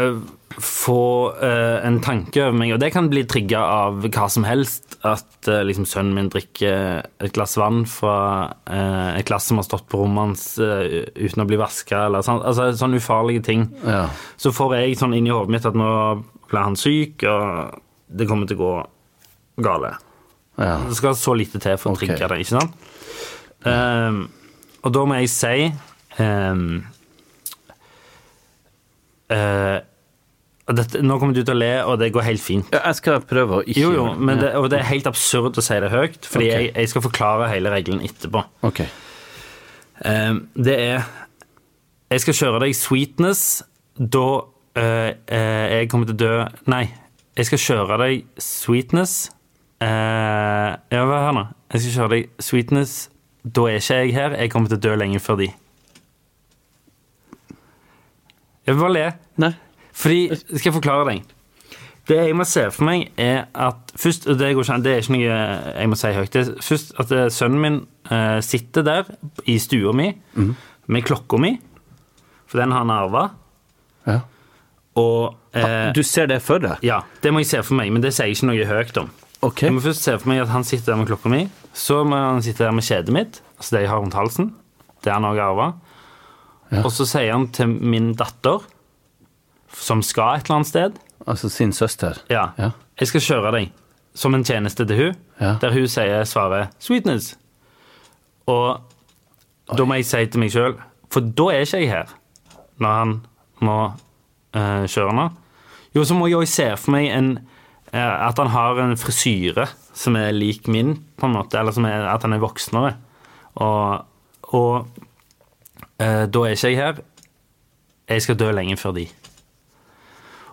eh, få eh, en tanke over meg, og det kan bli trigga av hva som helst. At eh, liksom sønnen min drikker et glass vann fra eh, et glass som har stått på rommet hans eh, uten å bli vaska, eller sånn. Altså sånne ufarlige ting. Ja. Så får jeg sånn inn i hodet mitt at nå blir han syk, og det kommer til å gå gale. ja. Det skal så lite til for å okay. trigge det, ikke sant? Um, og da må jeg si um, uh, dette, Nå kommer du til å le, og det går helt fint. Ja, Jeg skal prøve å ikke Jo, jo, men det, og det er helt absurd å si det høyt, fordi okay. jeg, jeg skal forklare hele regelen etterpå. Okay. Um, det er Jeg skal kjøre deg sweetness da uh, uh, jeg kommer til å dø Nei, jeg skal kjøre deg sweetness eh, Ja, her nå? Jeg skal kjøre deg sweetness Da er ikke jeg her. Jeg kommer til å dø lenge før de. Jeg vil bare le. Nei. Fordi Skal jeg forklare deg? Det jeg må se for meg, er at først, og Det går ikke det er ikke noe jeg må si høyt. Det er først at eh, sønnen min uh, sitter der i stua mi med klokka mi, for den har han arva. Ja. Og eh, Du ser det for deg? Ja, det må jeg se for meg, men det sier jeg ikke noe høyt om. Ok. Jeg må først se for meg at han sitter der med klokka mi, så må han sitte der med kjedet mitt, altså det jeg har rundt halsen, det han òg arva. Og så sier han til min datter, som skal et eller annet sted, Altså sin søster? ja, Ja. jeg skal kjøre deg som en tjeneste til hun, Ja. der hun sier svaret 'sweetness'. Og da må jeg si til meg sjøl, for da er ikke jeg her når han må eh, kjøre. Jo, så må jeg også se for meg en, eh, at han har en frisyre som er lik min, på en måte, eller er, at han er voksnere. Og, og eh, da er ikke jeg her. Jeg skal dø lenge før de.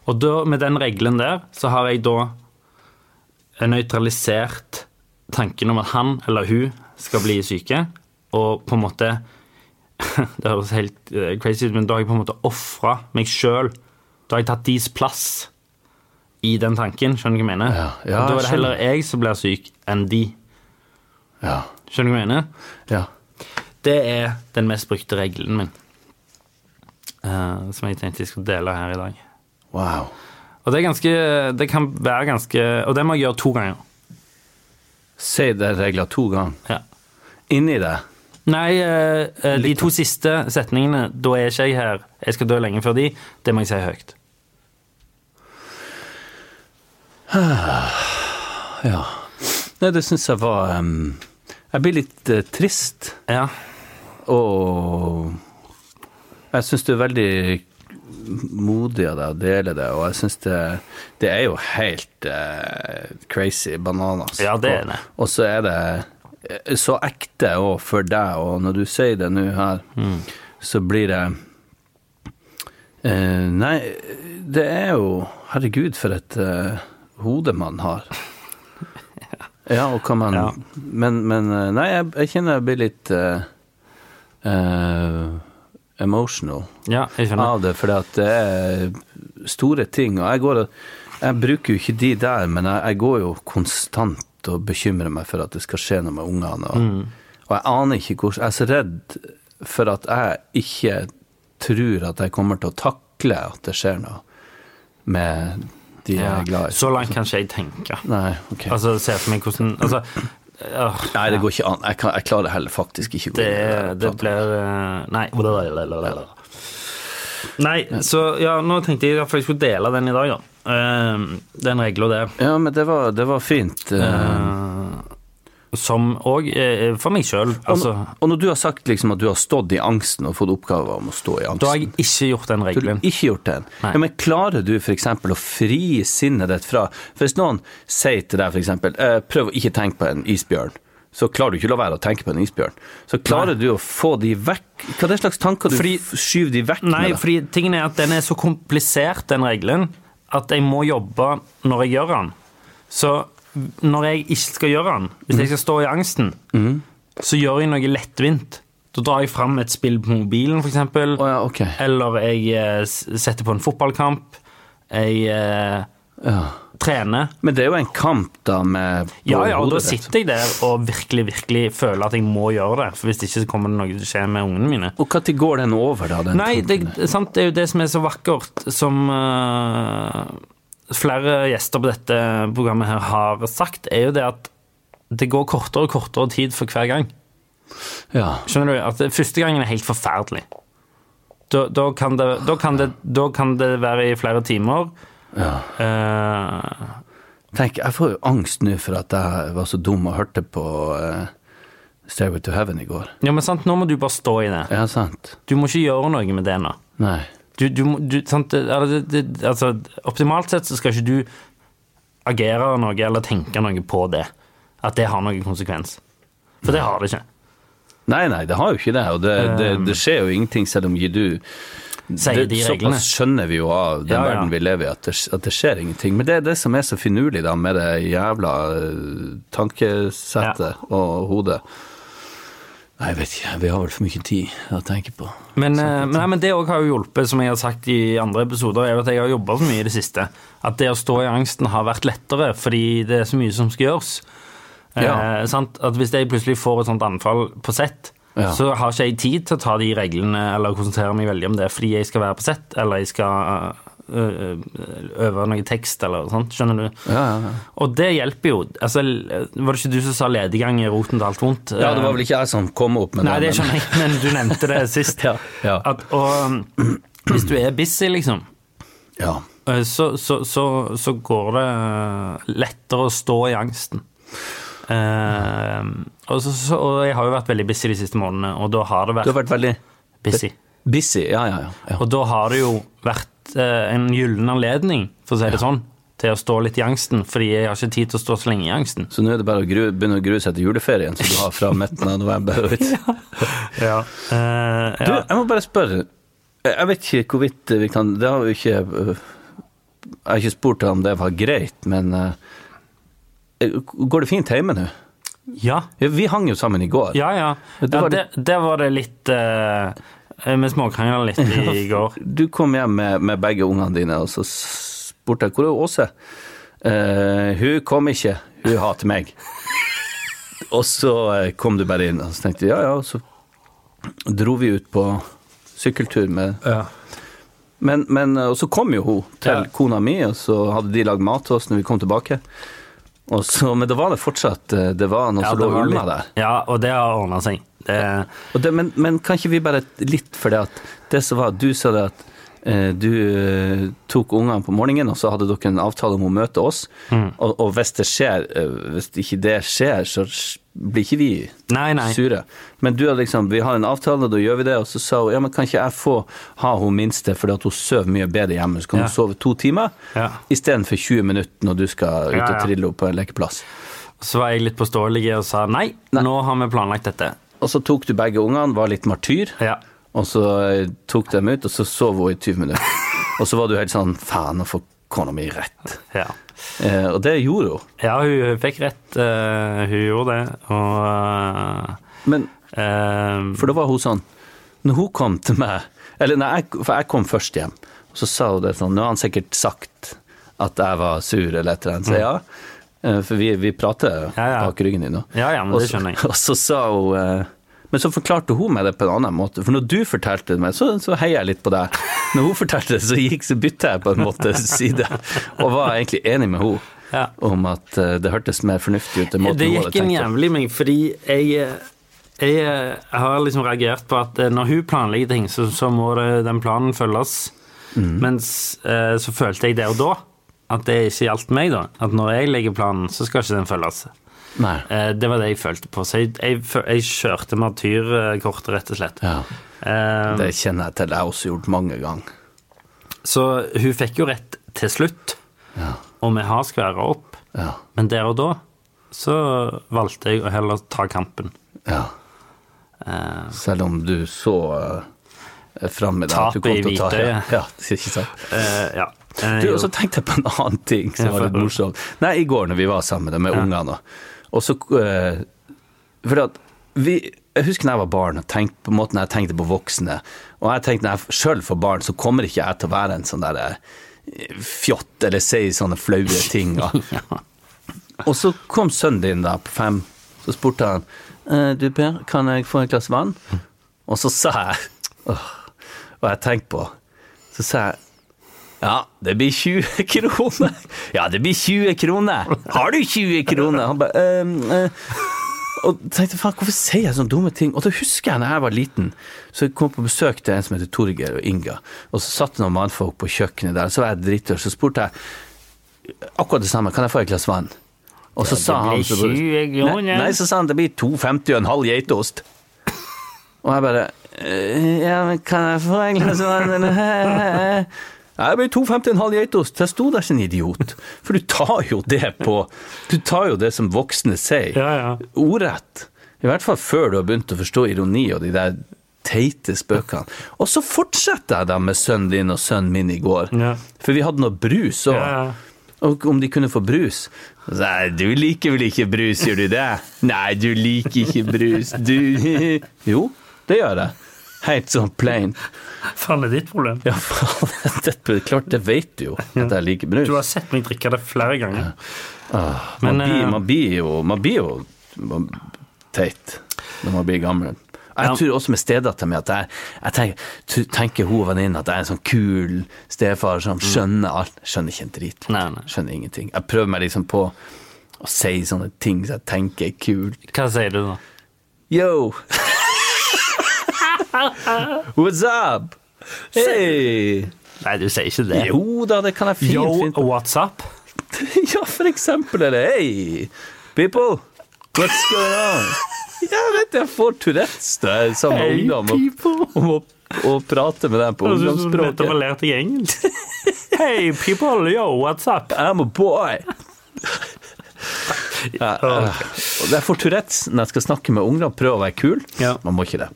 Og da, med den regelen der, så har jeg da nøytralisert tanken om at han eller hun skal bli syke, og på en måte Det høres helt eh, crazy ut, men da har jeg på en måte ofra meg sjøl. Da har jeg tatt deres plass i den tanken, skjønner du hva jeg mener? Ja, ja, da er det heller jeg som blir syk, enn de. Ja. Skjønner du hva jeg mener? ja. Det er den mest brukte regelen min. uh, som jeg tenkte jeg skulle dele her i dag. Wow. Og det ganske Det kan være ganske Og det må jeg gjøre to ganger. Si den regla to ganger. Ja. Inni det. Nei, eh, de to siste setningene, da er ikke jeg her, jeg skal dø lenge før de, det må jeg si høyt. Ja. Nei, det syns jeg var um, Jeg blir litt uh, trist. Ja. Og jeg syns du er veldig modig av deg å dele det, og jeg syns det, det er jo helt uh, crazy bananas. Ja, det er det. Og, og så er det eh, så ekte òg for deg, og når du sier det nå her, Mm. så blir det uh, Nei, det er jo Herregud, for et eh, hode man har. Ja, og hva man Ja. Men, men eh, Nei, jeg, jeg kjenner jeg blir litt uh, uh, emotional Ja, av det, for det er store ting. Og jeg, går, og- jeg bruker jo ikke de der, men jeg, jeg går jo konstant og bekymrer meg for at det skal skje noe med ungene. Og, Mm. og jeg aner ikke hvordan Jeg er så redd for at jeg ikke tror at jeg kommer til å takle at det skjer noe med de Ja. er glad i. Så langt kan ikke jeg tenke. Nei, ok. Altså, se for meg hvordan Altså, øh, Nei, det går ikke an. Jeg, kan, jeg klarer heller faktisk ikke det, det. det blir øh, Nei. Nei, så ja, nå tenkte jeg at jeg skulle dele den i dag, da. Eh, den regla der. Ja, men det var, det var fint. eh. Eh, som òg for meg sjøl. Altså, og når du har sagt liksom at du har stått i angsten og fått oppgaver om å stå i angsten da har jeg ikke gjort den Du har ikke gjort den. Ja, men klarer du f.eks. å fri sinnet ditt fra For Hvis noen sier til deg f.eks.: eh, prøv å ikke tenke på en isbjørn, så klarer du ikke å la være å tenke på en isbjørn. Så klarer du å få de vekk Hva er det slags tanker du Fordi- skyver de vekk Nei, med? deg? fordi tingen er at den er så komplisert, den regelen, at jeg må jobbe når jeg gjør den. Så når jeg ikke skal gjøre den, hvis jeg skal stå i angsten, så gjør jeg noe lettvint. Da drar jeg fram et spill på mobilen, f.eks. Oh, ja, okay. Eller jeg eh, setter på en fotballkamp. Jeg eh, Ja. trener. Men det er jo en kamp, da, med Ja, ja, og da sitter jeg der og virkelig, virkelig føler at jeg må gjøre det. For hvis ikke så kommer det noe til å skje med ungene mine. Og når går den over, da? Den Nei, det, sant, det er jo det som er så vakkert, som eh, flere gjester på dette programmet her har sagt, er jo det at det går kortere og kortere tid for hver gang. Ja. Skjønner du? At første gangen er helt forferdelig. Da, da, kan det, da, kan det, da kan det være i flere timer. Eh, Tenk, jeg får jo angst nå for at jeg var så dum og hørte på uh, Stairway to Heaven i går. ja, men sant, nå må du bare stå i det. Ja, sant. Du må ikke gjøre noe med det nå. Nei. Du, du, du, sant, altså, optimalt sett så skal ikke du agere noe eller tenke noe på det. At det har noen konsekvens. For det har det ikke. Nei, nei, det har jo ikke det. Og det, det, det skjer jo ingenting selv om ikke du Sier de reglene. Såpass skjønner vi jo av den Ja, ja. verden vi lever i, at det, at det skjer ingenting. Men det er det som er så finurlig da, med det jævla tankesettet tankesettet og hodet. Nei, jeg vet ikke. Vi har vel for mye tid å tenke på. Men, eh, men, nei, men det òg har jo hjulpet, som jeg har sagt i andre episoder, er at jeg har jobba så mye i det siste. At det å stå i angsten har vært lettere, fordi det er så mye som skal gjøres. Ja. Eh, sant? At hvis jeg plutselig får et sånt anfall på sett, Ja. så har ikke jeg tid til å ta de reglene eller konsentrere meg veldig om det, fordi jeg skal være på sett, eller jeg skal øh, øh, øve noe tekst eller sånt. Skjønner du? Ja, ja, ja. Og det hjelper jo. Altså, var det ikke du som sa lediggang er roten til alt vondt? ja, det var vel ikke jeg som kom opp med Nei, det. skjønner jeg, men du nevnte det sist. Ja, ja. At, og um, hvis du er busy, liksom, Ja. så, så, så, så går det lettere å stå i angsten. Uh, og, så, så, og jeg har jo vært veldig busy de siste månedene, og da har det Du vært, har vært veldig busy. Busy. Ja, ja, ja. ja. Og da har det jo vært eh, en gyllen anledning, for å si det sånn, til å stå litt i angsten, fordi jeg har ikke tid til å stå så lenge i angsten. Så nå er det bare å gru, begynne å grue seg til juleferien som du har fra midten av november. og ut. Ja. ja. Du, ja. jeg må bare spørre. Jeg vet ikke hvorvidt vi kan Det har jo ikke øh, Jeg har ikke spurt om det var greit, men uh, Går det fint hjemme nå? ja. Ja, Vi hang jo sammen i går. Ja, ja. Det ja var det, der var det litt uh, Vi småkrangla litt i går. Du kom hjem med, med begge ungene dine, og så spurte jeg hvor er Åse. Uh, hun kom ikke, hun hater meg. og så eh, kom du bare inn, og så tenkte jeg ja ja, og så dro vi ut på sykkeltur med Men, men og så kom jo hun til Ja. kona mi, og så hadde de lagd mat til oss når vi kom tilbake. Og så, men da var det fortsatt eh, Det var noe Ja, som lå og ulma der. Ja, og det har ordna seg. Det, Og det, men, men kan ikke vi bare litt for det at det som var Du sa det at du eh, tok ungene på morgenen, og så hadde dere en avtale om å møte oss. Mm. Og, og hvis det skjer, eh, hvis ikke det skjer, så blir ikke vi Nei, nei. sure. Men du hadde liksom, vi har en avtale, da gjør vi det. Og så sa hun ja, men kan ikke jeg få ha hun minste, fordi at hun sover mye bedre hjemme. Så kan Ja. hun sove to timer Ja. istedenfor 20 minutter når du skal ut og trille henne på en lekeplass. Så var jeg litt påståelig og sa nei, nå har vi planlagt dette. Og så tok du begge ungene, var litt martyr. Ja. Og så tok de ut, og så sov hun i 20 minutter. Og så var du helt sånn faen, nå får kona mi rett. Ja. Eh, og det gjorde hun. Ja, hun fikk rett. Uh, hun gjorde det. Og Men uh, For da var hun sånn Når hun kom til meg Eller nei, jeg, for jeg kom først hjem, og så sa hun det sånn Nå har han sikkert sagt at jeg var sur, eller et eller annet. Så ja. eh, For vi, vi prater Ja, ja. bak ryggen din nå. Ja, ja, men det skjønner jeg. Og så sa hun Men så forklarte hun meg det på en annen måte. For når du fortalte det meg, så, så heier jeg litt på deg. Når hun fortalte det, så gikk så bytta jeg på en måte side, og var egentlig enig med henne. Ja. Om at eh, det hørtes mer fornuftig ut. den måten Det hun hadde gikk en tenkt på. jævlig i meg, fordi jeg, jeg har liksom reagert på at når hun planlegger ting, så, så må det, den planen følges. Mm. Mens eh, så følte jeg der og da at det ikke gjaldt meg, da. At når jeg legger planen, så skal ikke den følges. Eh, det var det jeg følte på. Så jeg, jeg, jeg kjørte martyrkortet, rett og slett. Ja. Eh, Det kjenner jeg til. Jeg har også gjort mange ganger. så hun fikk jo rett til slutt, Ja. og vi har skværa opp. Ja. Men der og da så valgte jeg å heller ta kampen. ja. Eh, Selv om du så uh, framme deg at du kom til å ta. Ja, det er ikke sant. eh, ja. Eh, Du, jo. og så tenkte jeg på en annen ting som var litt morsomt. Nei, i går når vi var sammen med Ja. ungene. Og så eh, For at vi jeg husker da jeg var barn og tenkte på måten jeg tenkte på voksne. Og jeg tenkte når jeg sjøl får barn, så kommer ikke jeg til å være en sånn der eh, fjott eller si sånne flaue ting. Og, og så kom sønnen din da på fem, så spurte han «Eh, Du Per, kan jeg få et glass vann? Og så sa jeg åh, Hva jeg tenkte på? Så sa jeg ja, det blir 20 kroner. Ja, det blir 20 kroner. Har du 20 kroner? Han bare ehm, eh. Og tenkte faen, hvorfor sier jeg sånne dumme ting? Og da husker jeg da jeg var liten, så jeg kom på besøk til en som heter Torgeir og Inga, og så satt det noen mannfolk på kjøkkenet der, og så var jeg drittør, så spurte jeg akkurat det samme, kan jeg få et glass vann? Og så sa han så- 20 kroner. Nei, nei, så sa han det blir 2,50 og en halv geitost. Og jeg bare «Eh, Ja, men kan jeg få en glass vann? eller?» Jeg ble 2,50 en halv geitost. Jeg sto der som en idiot. For du tar jo det på Du tar jo det som voksne sier. Ja, ja. Ordrett. I hvert fall før du har begynt å forstå ironi og de der teite spøkene. Og så fortsetter jeg da med sønnen din og sønnen min i går. Ja. For vi hadde noe brus òg. Ja. Og om de kunne få brus. Så jeg, du liker vel ikke brus, gjør du det? Nei, du liker ikke brus, du Jo, det gjør jeg. Helt sånn plain. Faen, det er ditt problem. Ja, faen, det, klart det vet du jo, at jeg liker brus. Du har sett meg drikke det flere ganger. Ah, Men, man, blir, eh, man blir jo, man blir jo man, teit når man blir gammel. Jeg tror også med stedattera mi at jeg, jeg tenker, tenker hun venninna at jeg er en sånn kul stefar som skjønner alt. Skjønner ikke en drit. Skjønner ingenting. Jeg prøver meg liksom på å si sånne ting som jeg tenker er kult. Hva sier du da? Yo! What's up? Hey! Nei, du sier ikke det. Jo da, det kan jeg fint Yo, fint. what's up? Ja, for eksempel er det Hey, people, what's going on? Jeg vet jeg får Tourettes da jeg er sammen med Hey, ungdom og, people. å prate med dem på ungdomsspråket. du nettopp har lært deg engelsk. Hey, people, yo, what's up? I'm a boy. Ja, eh, og jeg får Tourettes når jeg skal snakke med ungdom, prøve å være kul. Ja. Man må ikke det.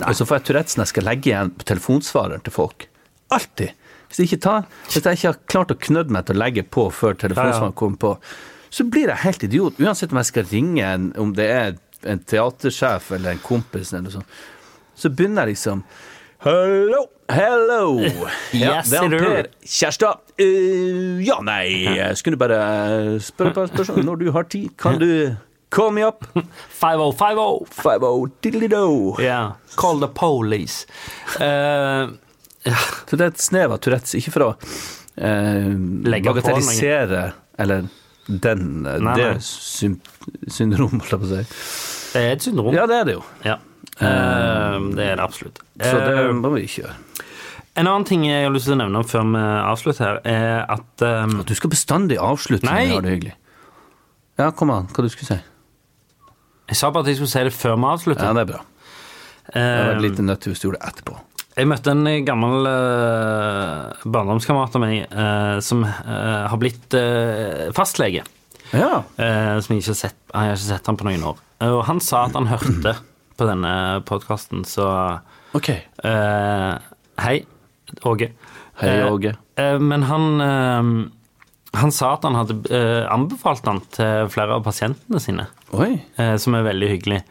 Og så får jeg Tourettes når jeg skal legge igjen på telefonsvareren til folk. Alltid. Hvis jeg tar, hvis jeg ikke har klart å knødde meg til å legge på før telefonsvareren kommer på, så blir jeg helt idiot. Uansett om jeg skal ringe en, om det er en teatersjef eller en kompis eller noe sånt, så begynner jeg liksom Hello, hello. Ja, Yes, det er. Per Kjærstad. Uh, ja, nei, skulle bare spørre et par spørsmål. Når du har tid, kan du call me up? 5050. 50 diddly-do. Yeah, call the police. Eh, Så det er et snev av Tourettes, ikke for å uh, bagatellisere eller den, eh, Nei, det nei. syn syndrom, holdt jeg på å si. det er et syndrom. Ja, det er det jo. Ja. Uh, det er det absolutt. Så det må vi ikke gjøre. En annen ting jeg har lyst til å nevne før vi avslutter her, er at um, Du skal bestandig avslutte når vi har det hyggelig. Ja, kom an. Hva du skulle si? Jeg sa bare at jeg skulle si det før vi avslutter. Ja, det er bra. Det var et Um, litt hvis du gjorde det etterpå. Jeg møtte en gammel uh, barndomskamerat av meg uh, som uh, har blitt eh, fastlege. Ja. Eh, som jeg ikke har sett, jeg har ikke sett han på noen år. Og han sa at han hørte på denne podkasten, så Ok. eh, Hei, Åge. Hei, Eh, Åge. eh, men han eh, Han sa at han hadde eh, anbefalt han til flere av pasientene sine, eh, som er veldig hyggelig.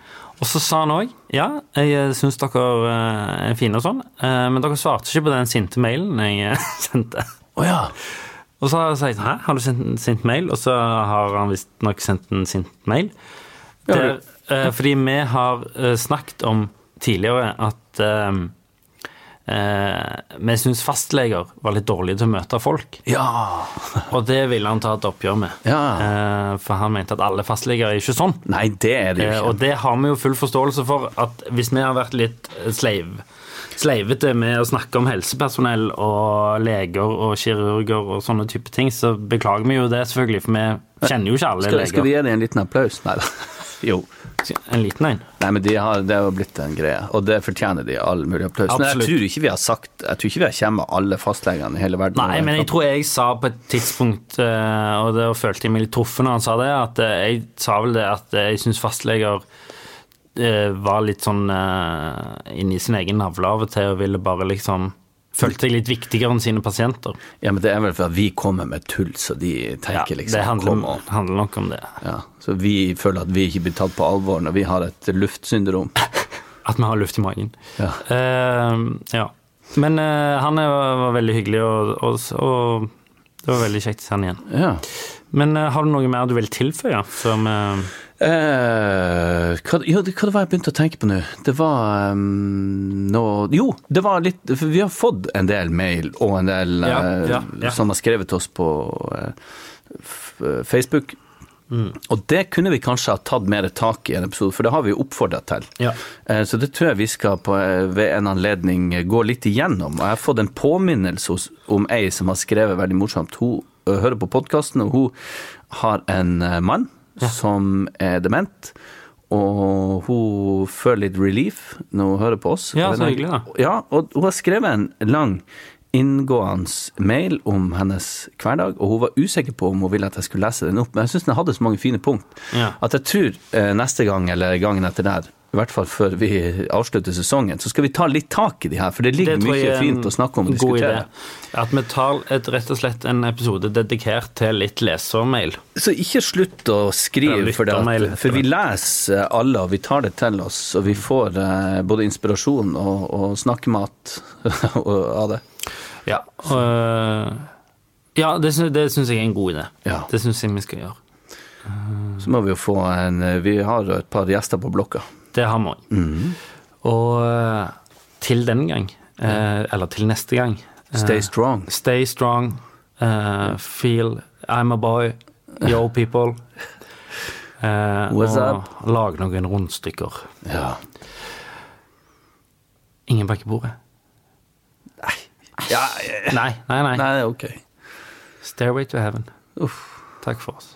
Og så sa han òg ja, jeg syns dere eh, er fine og sånn, eh, men dere svarte ikke på den sinte mailen jeg eh, sendte. Oh, ja. Og så har jeg sagt hæ, har du sendt en sint mail? Og så har han visstnok sendt en sint mail. Der, eh, fordi vi har eh, snakket om tidligere at eh, eh, vi syns fastleger var litt dårlige til å møte folk. Ja. Og det ville han ta et oppgjør med. Ja. Eh, for han mente at alle fastleger er ikke sånn. Nei, det er det Eh, ikke. og det har vi jo full forståelse for, at hvis vi har vært litt sleiv, sleivete med å snakke om helsepersonell og leger og kirurger og sånne type ting, så beklager vi jo det selvfølgelig, for vi kjenner jo ikke alle Skal, skal vi gi dem en liten applaus? Nei da. Jo. En liten en. Nei, men de har, det har blitt en greie, og det fortjener de all mulig applaus. Men jeg tror ikke vi har sagt Jeg tror ikke vi har kommet alle fastlegene i hele verden. Nei, men jeg tror jeg sa på et tidspunkt, eh, og det følte jeg meg litt truffet når han sa det, at eh, jeg sa vel det at eh, jeg syns fastleger var litt sånn inni sin egen navle av og til og ville bare liksom Følte seg litt viktigere enn sine pasienter. Ja, men det er vel for at vi kommer med tull, så de tenker liksom det handler, handler nok om det. Ja, så vi føler at vi ikke blir tatt på alvor når vi har et luftsyndrom. At vi har luft i magen. Ja. Uh, ja. Men uh, han er, var veldig hyggelig, og, og, og det var veldig kjekt å se han igjen. Ja. Men uh, har du noe mer du vil tilføye før Eh, hva, ja, det- hva det var jeg begynte å tenke på nå? Det var um, noe Jo, det var litt For vi har fått en del mail og en del Ja, eh, ja, ja. som har skrevet til oss på uh, Facebook. Mm. Og det kunne vi kanskje ha tatt mer tak i en episode, for det har vi jo oppfordra til. Ja. Så det tror jeg vi skal på, ved en anledning gå litt igjennom. Og jeg har fått en påminnelse om ei som har skrevet veldig morsomt. Hun hører på podkasten, og hun har en eh, mann som er dement. Og hun føler litt relief når hun hører på oss. Ja, så hyggelig, da. Ja, og hun har skrevet en lang inngående mail om hennes hverdag, og hun var usikker på om hun ville at jeg skulle lese den opp, men jeg syns den hadde så mange fine punkt Ja. at jeg tror eh, neste gang eller gangen etter der, i hvert fall før vi avslutter sesongen, så skal vi ta litt tak i de her, for det ligger Det mye fint å snakke om og diskutere. At vi tar et, rett og slett en episode dedikert til litt lesermail. Så ikke slutt å skrive, for, det at, for vi leser alle, og vi tar det til oss, og vi får eh, både inspirasjon og, og snakkemat av det. Ja, og, øh, ja det, det syns jeg er en god idé. Ja. Det syns jeg vi skal gjøre. Så må vi jo få en eh, Vi har et par gjester på blokka. Det har vi òg. Mm. Og øh, til den gang, eh, eller til neste gang eh, Stay strong. Stay strong. Uh, feel I'm a boy. Yo, people. Uh, What's og lag noen rundstykker. Ja. Ingen bak i bordet. ja Nei, nei, nei. Nei, ok. Stairway to heaven. Uff. Takk for oss.